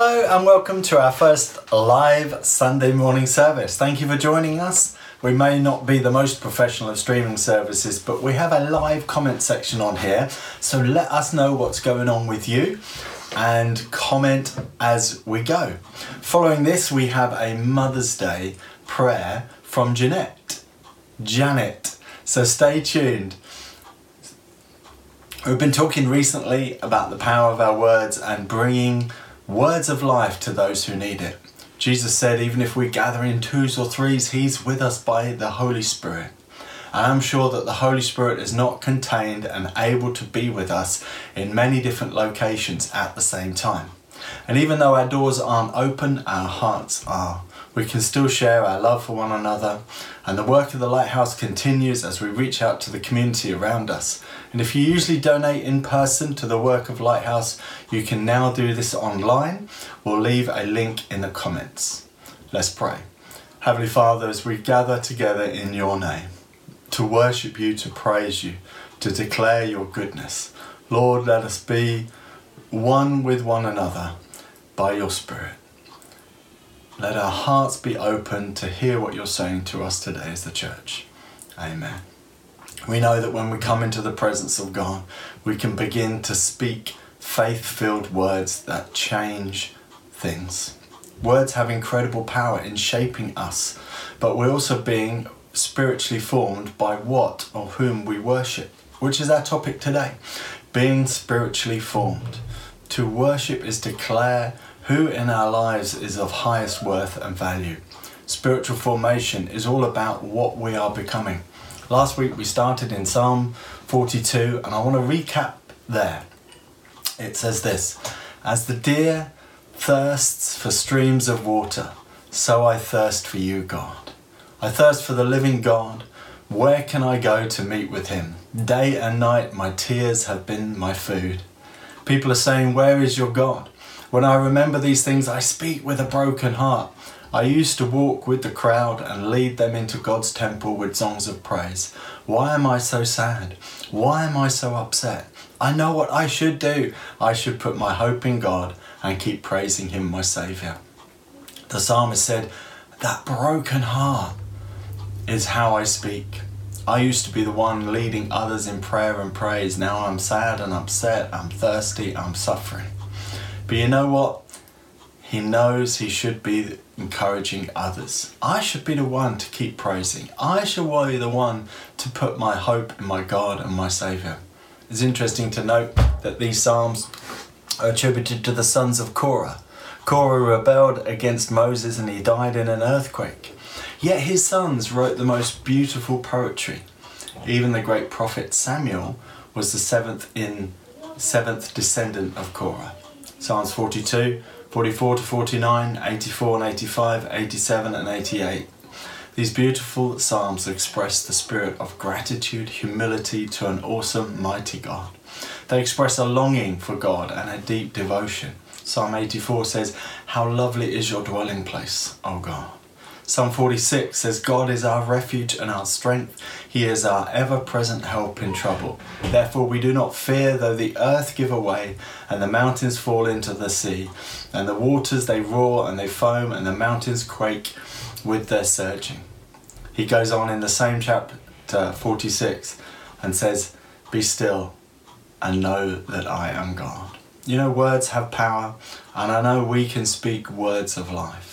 Hello and welcome to our first live Sunday morning service. Thank you for joining us. We may not be the most professional of streaming services, but we have a live comment section on here. So let us know what's going on with you and comment as we go. Following this, we have a Mother's Day prayer from Jeanette. Janet. So stay tuned. We've been talking recently about the power of our words and bringing words of life to those who need it. Jesus said, even if we gather in twos or threes, He's with us by the Holy Spirit. I'm sure that the Holy Spirit is not contained and able to be with us in many different locations at the same time. And even though our doors aren't open, our hearts are we can still share our love for one another, and the work of the Lighthouse continues as we reach out to the community around us. And if you usually donate in person to the work of Lighthouse, you can now do this online. We'll leave a link in the comments. Let's pray. Heavenly Father, as we gather together in your name, to worship you, to praise you, to declare your goodness, Lord, let us be one with one another by your Spirit. Let our hearts be open to hear what you're saying to us today as the church. Amen. We know that when we come into the presence of God, we can begin to speak faith filled words that change things. Words have incredible power in shaping us, but we're also being spiritually formed by what or whom we worship, which is our topic today. Being spiritually formed. To worship is declare who in our lives is of highest worth and value? Spiritual formation is all about what we are becoming. Last week we started in Psalm 42 and I want to recap there. It says this As the deer thirsts for streams of water, so I thirst for you, God. I thirst for the living God. Where can I go to meet with him? Day and night my tears have been my food. People are saying, Where is your God? When I remember these things, I speak with a broken heart. I used to walk with the crowd and lead them into God's temple with songs of praise. Why am I so sad? Why am I so upset? I know what I should do. I should put my hope in God and keep praising Him, my Saviour. The psalmist said, That broken heart is how I speak. I used to be the one leading others in prayer and praise. Now I'm sad and upset, I'm thirsty, I'm suffering. But you know what? He knows he should be encouraging others. I should be the one to keep praising. I should be the one to put my hope in my God and my Saviour. It's interesting to note that these Psalms are attributed to the sons of Korah. Korah rebelled against Moses and he died in an earthquake. Yet his sons wrote the most beautiful poetry. Even the great prophet Samuel was the seventh in seventh descendant of Korah. Psalms 42, 44 to 49, 84 and 85, 87 and 88. These beautiful psalms express the spirit of gratitude, humility to an awesome, mighty God. They express a longing for God and a deep devotion. Psalm 84 says, How lovely is your dwelling place, O God. Psalm 46 says, God is our refuge and our strength. He is our ever present help in trouble. Therefore, we do not fear though the earth give away and the mountains fall into the sea, and the waters they roar and they foam, and the mountains quake with their surging. He goes on in the same chapter 46 and says, Be still and know that I am God. You know, words have power, and I know we can speak words of life.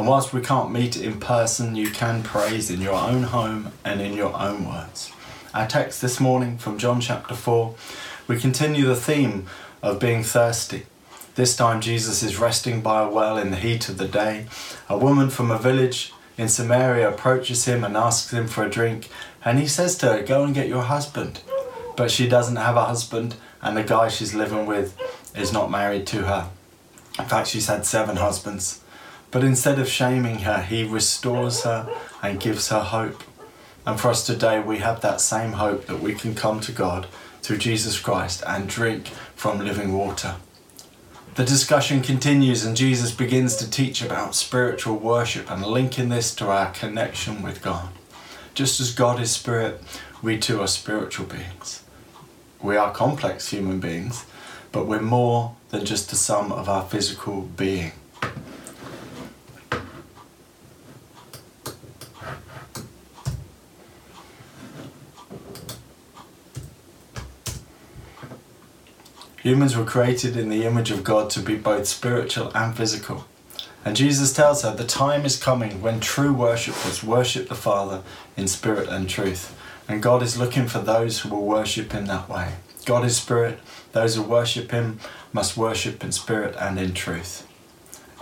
And whilst we can't meet in person, you can praise in your own home and in your own words. Our text this morning from John chapter 4, we continue the theme of being thirsty. This time, Jesus is resting by a well in the heat of the day. A woman from a village in Samaria approaches him and asks him for a drink, and he says to her, Go and get your husband. But she doesn't have a husband, and the guy she's living with is not married to her. In fact, she's had seven husbands. But instead of shaming her, he restores her and gives her hope. And for us today, we have that same hope that we can come to God through Jesus Christ and drink from living water. The discussion continues, and Jesus begins to teach about spiritual worship and linking this to our connection with God. Just as God is spirit, we too are spiritual beings. We are complex human beings, but we're more than just the sum of our physical being. Humans were created in the image of God to be both spiritual and physical. And Jesus tells her the time is coming when true worshippers worship the Father in spirit and truth. And God is looking for those who will worship Him that way. God is spirit. Those who worship Him must worship in spirit and in truth.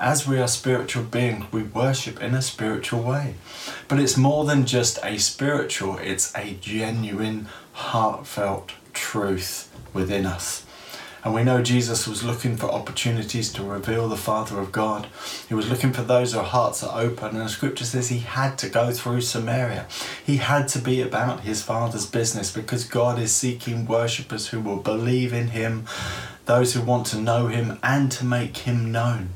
As we are spiritual beings, we worship in a spiritual way. But it's more than just a spiritual, it's a genuine, heartfelt truth within us. And we know Jesus was looking for opportunities to reveal the Father of God. He was looking for those whose hearts are open. And the scripture says he had to go through Samaria. He had to be about his Father's business because God is seeking worshippers who will believe in him, those who want to know him and to make him known.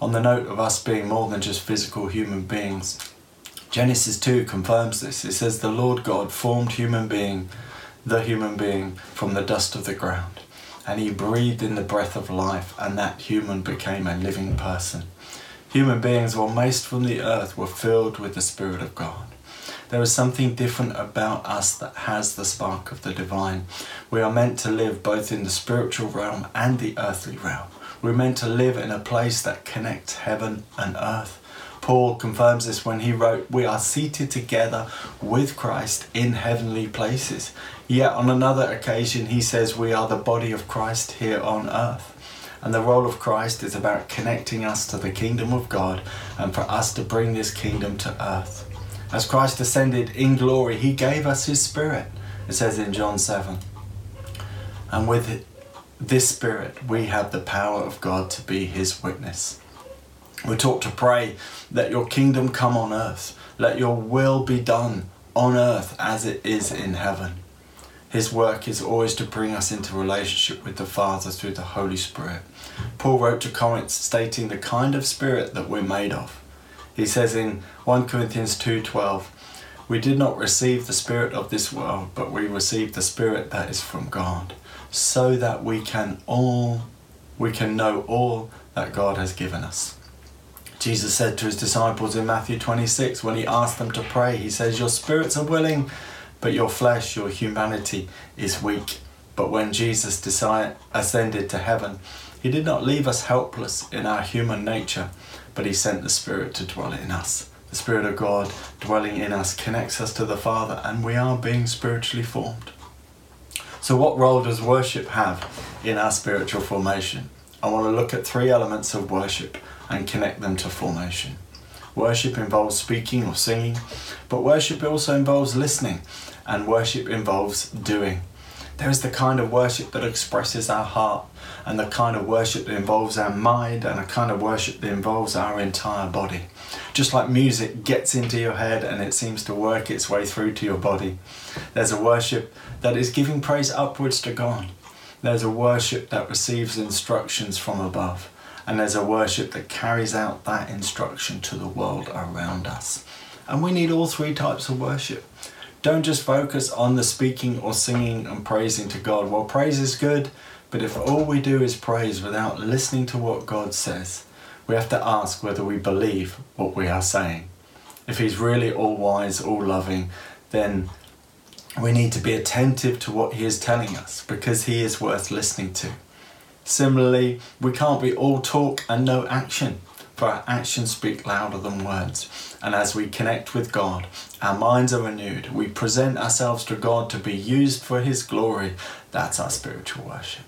On the note of us being more than just physical human beings, Genesis 2 confirms this. It says, The Lord God formed human being, the human being, from the dust of the ground and he breathed in the breath of life, and that human became a living person. Human beings, while most from the earth, were filled with the Spirit of God. There is something different about us that has the spark of the divine. We are meant to live both in the spiritual realm and the earthly realm. We're meant to live in a place that connects heaven and earth. Paul confirms this when he wrote, We are seated together with Christ in heavenly places. Yet on another occasion, he says, We are the body of Christ here on earth. And the role of Christ is about connecting us to the kingdom of God and for us to bring this kingdom to earth. As Christ ascended in glory, he gave us his spirit, it says in John 7. And with this spirit, we have the power of God to be his witness. We're taught to pray, let your kingdom come on earth, let your will be done on earth as it is in heaven. His work is always to bring us into relationship with the Father through the Holy Spirit. Paul wrote to Corinth stating the kind of spirit that we're made of. He says in 1 Corinthians 2:12, "We did not receive the spirit of this world, but we received the spirit that is from God, so that we can all we can know all that God has given us." Jesus said to his disciples in Matthew 26 when he asked them to pray, he says, "Your spirits are willing, but your flesh, your humanity is weak. But when Jesus ascended to heaven, he did not leave us helpless in our human nature, but he sent the Spirit to dwell in us. The Spirit of God dwelling in us connects us to the Father, and we are being spiritually formed. So, what role does worship have in our spiritual formation? I want to look at three elements of worship and connect them to formation. Worship involves speaking or singing, but worship also involves listening, and worship involves doing. There is the kind of worship that expresses our heart, and the kind of worship that involves our mind, and a kind of worship that involves our entire body. Just like music gets into your head and it seems to work its way through to your body, there's a worship that is giving praise upwards to God. There's a worship that receives instructions from above and there's a worship that carries out that instruction to the world around us. And we need all three types of worship. Don't just focus on the speaking or singing and praising to God. Well, praise is good, but if all we do is praise without listening to what God says, we have to ask whether we believe what we are saying. If He's really all wise, all loving, then we need to be attentive to what He is telling us because He is worth listening to. Similarly, we can't be all talk and no action, for our actions speak louder than words. And as we connect with God, our minds are renewed. We present ourselves to God to be used for His glory. That's our spiritual worship.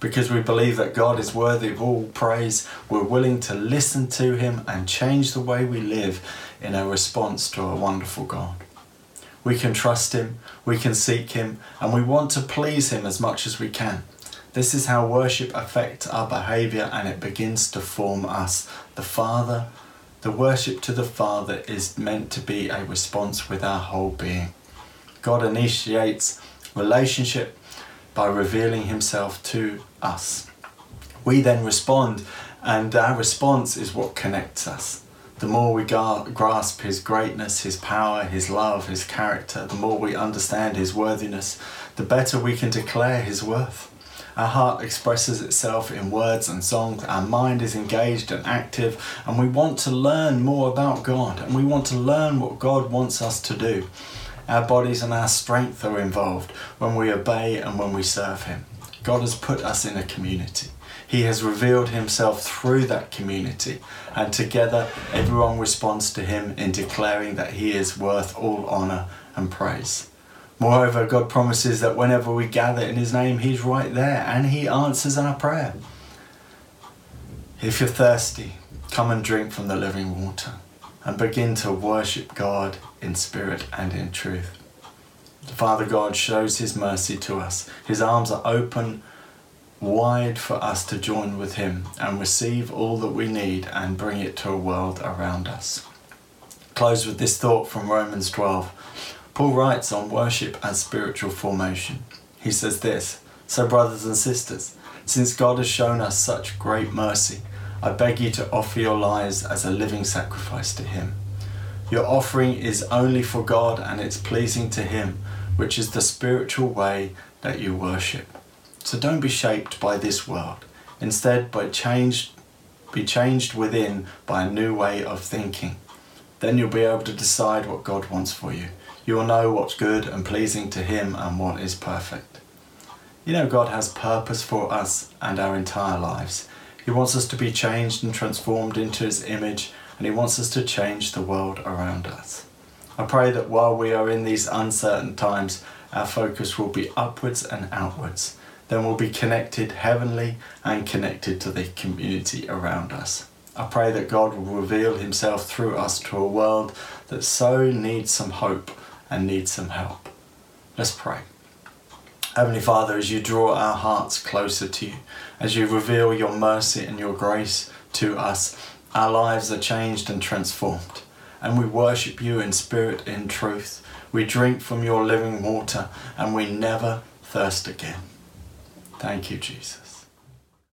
Because we believe that God is worthy of all praise, we're willing to listen to Him and change the way we live in a response to a wonderful God. We can trust Him, we can seek Him, and we want to please Him as much as we can. This is how worship affects our behavior and it begins to form us. The Father, the worship to the Father is meant to be a response with our whole being. God initiates relationship by revealing Himself to us. We then respond, and our response is what connects us. The more we grasp His greatness, His power, His love, His character, the more we understand His worthiness, the better we can declare His worth. Our heart expresses itself in words and songs. Our mind is engaged and active, and we want to learn more about God and we want to learn what God wants us to do. Our bodies and our strength are involved when we obey and when we serve Him. God has put us in a community. He has revealed Himself through that community, and together everyone responds to Him in declaring that He is worth all honour and praise. Moreover, God promises that whenever we gather in His name, He's right there and He answers our prayer. If you're thirsty, come and drink from the living water and begin to worship God in spirit and in truth. Father God shows His mercy to us. His arms are open wide for us to join with Him and receive all that we need and bring it to a world around us. Close with this thought from Romans 12. Paul writes on worship and spiritual formation. He says this So, brothers and sisters, since God has shown us such great mercy, I beg you to offer your lives as a living sacrifice to Him. Your offering is only for God and it's pleasing to Him, which is the spiritual way that you worship. So don't be shaped by this world. Instead, by changed, be changed within by a new way of thinking. Then you'll be able to decide what God wants for you you will know what's good and pleasing to Him and what is perfect. You know, God has purpose for us and our entire lives. He wants us to be changed and transformed into His image, and He wants us to change the world around us. I pray that while we are in these uncertain times, our focus will be upwards and outwards. Then we'll be connected heavenly and connected to the community around us. I pray that God will reveal Himself through us to a world that so needs some hope and need some help. Let's pray. Heavenly Father, as you draw our hearts closer to you, as you reveal your mercy and your grace to us, our lives are changed and transformed. And we worship you in spirit, in truth. We drink from your living water and we never thirst again. Thank you, Jesus.